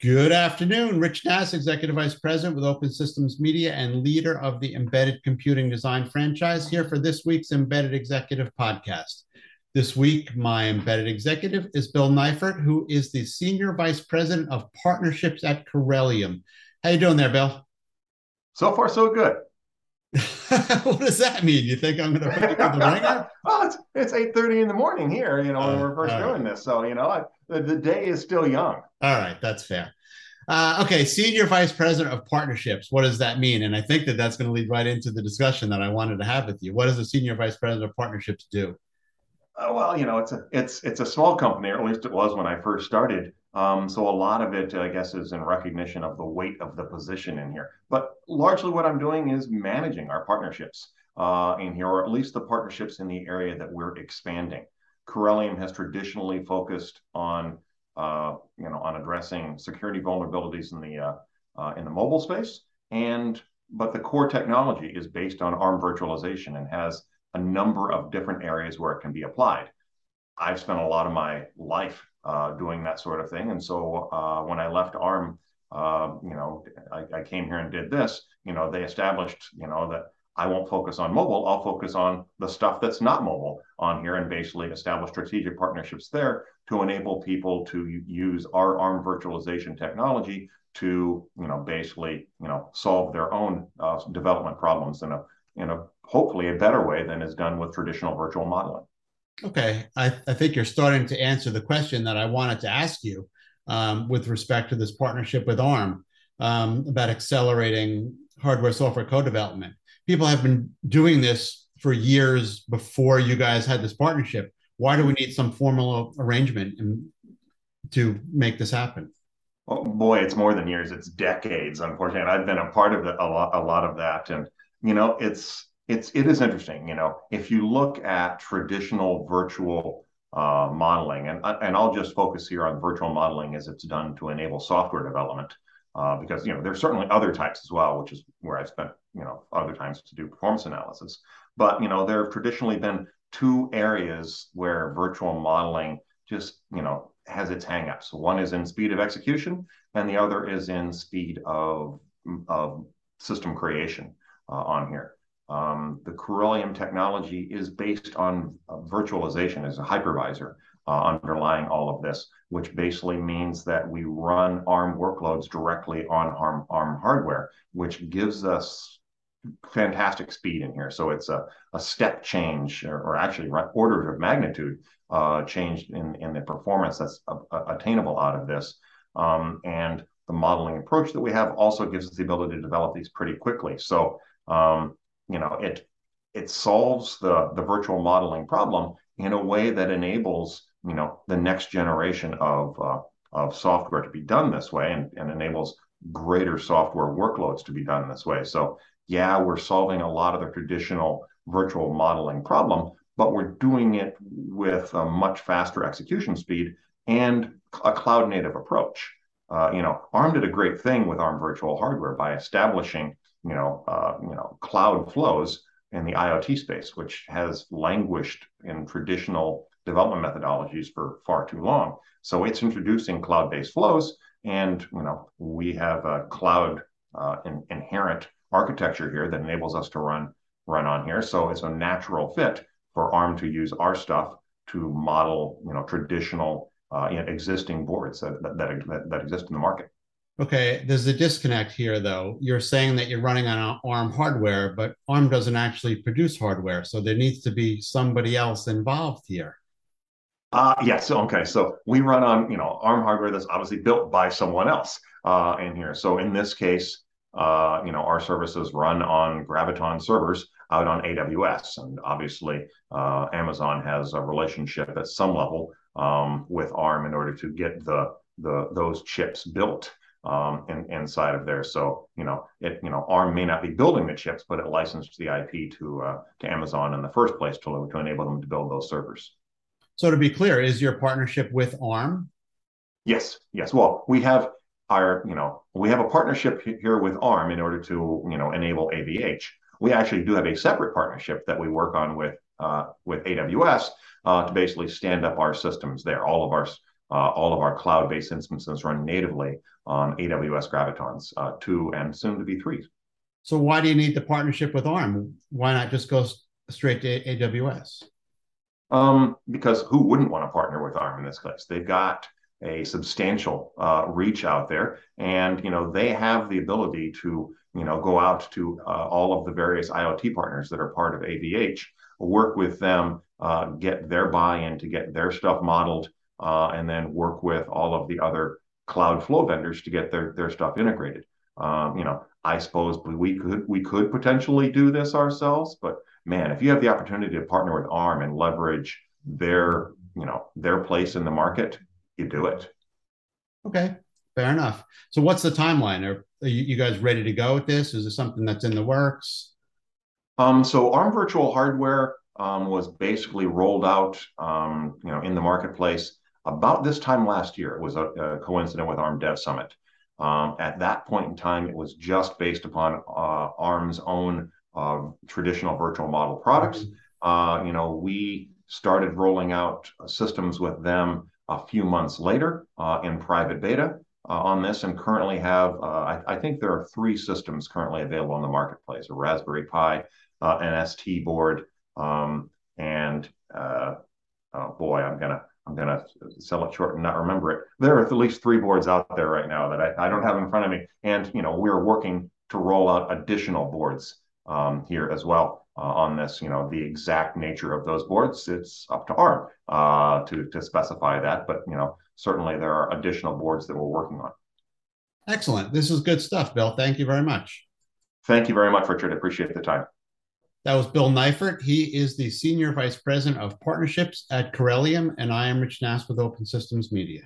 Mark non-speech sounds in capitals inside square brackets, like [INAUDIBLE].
Good afternoon. Rich Nass, Executive Vice President with Open Systems Media and leader of the Embedded Computing Design franchise, here for this week's Embedded Executive podcast. This week, my embedded executive is Bill Neifert, who is the Senior Vice President of Partnerships at Corellium. How you doing there, Bill? So far, so good. [LAUGHS] what does that mean? You think I'm going to put you the ringer? [LAUGHS] well, it's it's eight thirty in the morning here. You know, uh, when we're first doing right. this, so you know, I, the, the day is still young. All right, that's fair. Uh, okay, senior vice president of partnerships. What does that mean? And I think that that's going to lead right into the discussion that I wanted to have with you. What does a senior vice president of partnerships do? Uh, well, you know, it's a it's it's a small company, or at least it was when I first started. Um, so a lot of it, I guess, is in recognition of the weight of the position in here. But largely, what I'm doing is managing our partnerships uh, in here, or at least the partnerships in the area that we're expanding. Corellium has traditionally focused on, uh, you know, on addressing security vulnerabilities in the uh, uh, in the mobile space, and but the core technology is based on ARM virtualization and has a number of different areas where it can be applied. I've spent a lot of my life uh, doing that sort of thing, and so uh, when I left ARM, uh, you know, I, I, came here and did this. You know, they established, you know, that I won't focus on mobile. I'll focus on the stuff that's not mobile on here and basically establish strategic partnerships there to enable people to use our ARM virtualization technology to, you know, basically, you know, solve their own uh, development problems in a in a hopefully a better way than is done with traditional virtual modeling. Okay, I, I think you're starting to answer the question that I wanted to ask you um, with respect to this partnership with ARM um, about accelerating hardware software co-development people have been doing this for years before you guys had this partnership. Why do we need some formal arrangement to make this happen? Oh boy, it's more than years; it's decades. Unfortunately, I've been a part of the, a lot, a lot of that, and you know, it's it's it is interesting. You know, if you look at traditional virtual uh, modeling, and and I'll just focus here on virtual modeling as it's done to enable software development uh, because you know there's certainly other types as well, which is where I've spent you know other times to do performance analysis. But you know there have traditionally been two areas where virtual modeling just you know has its hangups. One is in speed of execution, and the other is in speed of of system creation uh, on here. Um, the Corellium technology is based on uh, virtualization as a hypervisor uh, underlying all of this, which basically means that we run ARM workloads directly on ARM, ARM hardware, which gives us fantastic speed in here. So it's a, a step change, or, or actually orders of magnitude uh, change in, in the performance that's a, a, attainable out of this. Um, and the modeling approach that we have also gives us the ability to develop these pretty quickly. So, um, you know, it it solves the the virtual modeling problem in a way that enables you know the next generation of uh, of software to be done this way and, and enables greater software workloads to be done this way. So yeah, we're solving a lot of the traditional virtual modeling problem, but we're doing it with a much faster execution speed and a cloud native approach. Uh, you know, ARM did a great thing with ARM virtual hardware by establishing, you know, uh, you know, cloud flows in the IoT space, which has languished in traditional development methodologies for far too long. So it's introducing cloud-based flows, and you know we have a cloud uh, in, inherent architecture here that enables us to run run on here. So it's a natural fit for ARM to use our stuff to model you know traditional uh, existing boards that, that, that, that exist in the market. Okay, there's a disconnect here, though. You're saying that you're running on ARM hardware, but ARM doesn't actually produce hardware. So there needs to be somebody else involved here. Uh, yes. okay. So we run on, you know, ARM hardware that's obviously built by someone else uh, in here. So in this case, uh, you know, our services run on Graviton servers out on AWS. And obviously, uh, Amazon has a relationship at some level um, with ARM in order to get the, the those chips built um, in, inside of there. So, you know, it, you know, ARM may not be building the chips, but it licensed the IP to, uh, to Amazon in the first place to, to enable them to build those servers. So to be clear, is your partnership with ARM? Yes, yes. Well, we have our, you know, we have a partnership here with ARM in order to, you know, enable AVH. We actually do have a separate partnership that we work on with uh, with AWS uh, to basically stand up our systems there. All of our uh, all of our cloud-based instances run natively on AWS Gravitons uh, 2 and soon to be 3. So why do you need the partnership with ARM? Why not just go straight to AWS? Um, because who wouldn't want to partner with ARM in this case? They've got a substantial uh, reach out there, and you know they have the ability to you know go out to uh, all of the various IoT partners that are part of AVH, work with them, uh, get their buy-in to get their stuff modeled, uh, and then work with all of the other cloud flow vendors to get their their stuff integrated. Um, you know, I suppose we could we could potentially do this ourselves, but man, if you have the opportunity to partner with ARM and leverage their you know their place in the market, you do it. Okay, fair enough. So, what's the timeline? Are, are you, you guys ready to go with this? Is this something that's in the works? Um, so, ARM Virtual Hardware um, was basically rolled out, um, you know, in the marketplace about this time last year. It was a, a coincident with ARM Dev Summit. Um, at that point in time, it was just based upon uh, ARM's own uh, traditional virtual model products. Uh, you know, we started rolling out systems with them a few months later uh, in private beta uh, on this and currently have, uh, I, I, think there are three systems currently available in the marketplace, a Raspberry Pi, an ST board, um, and oh boy, I'm gonna I'm gonna sell it short and not remember it. There are at least three boards out there right now that I, I don't have in front of me, and you know we're working to roll out additional boards um, here as well uh, on this. You know, the exact nature of those boards, it's up to ARM uh, to, to specify that. But, you know, certainly there are additional boards that we're working on. Excellent. This is good stuff, Bill. Thank you very much. Thank you very much, Richard. Appreciate the time. That was Bill Neifert. He is the Senior Vice President of Partnerships at Corellium, and I am Rich Nass with Open Systems Media.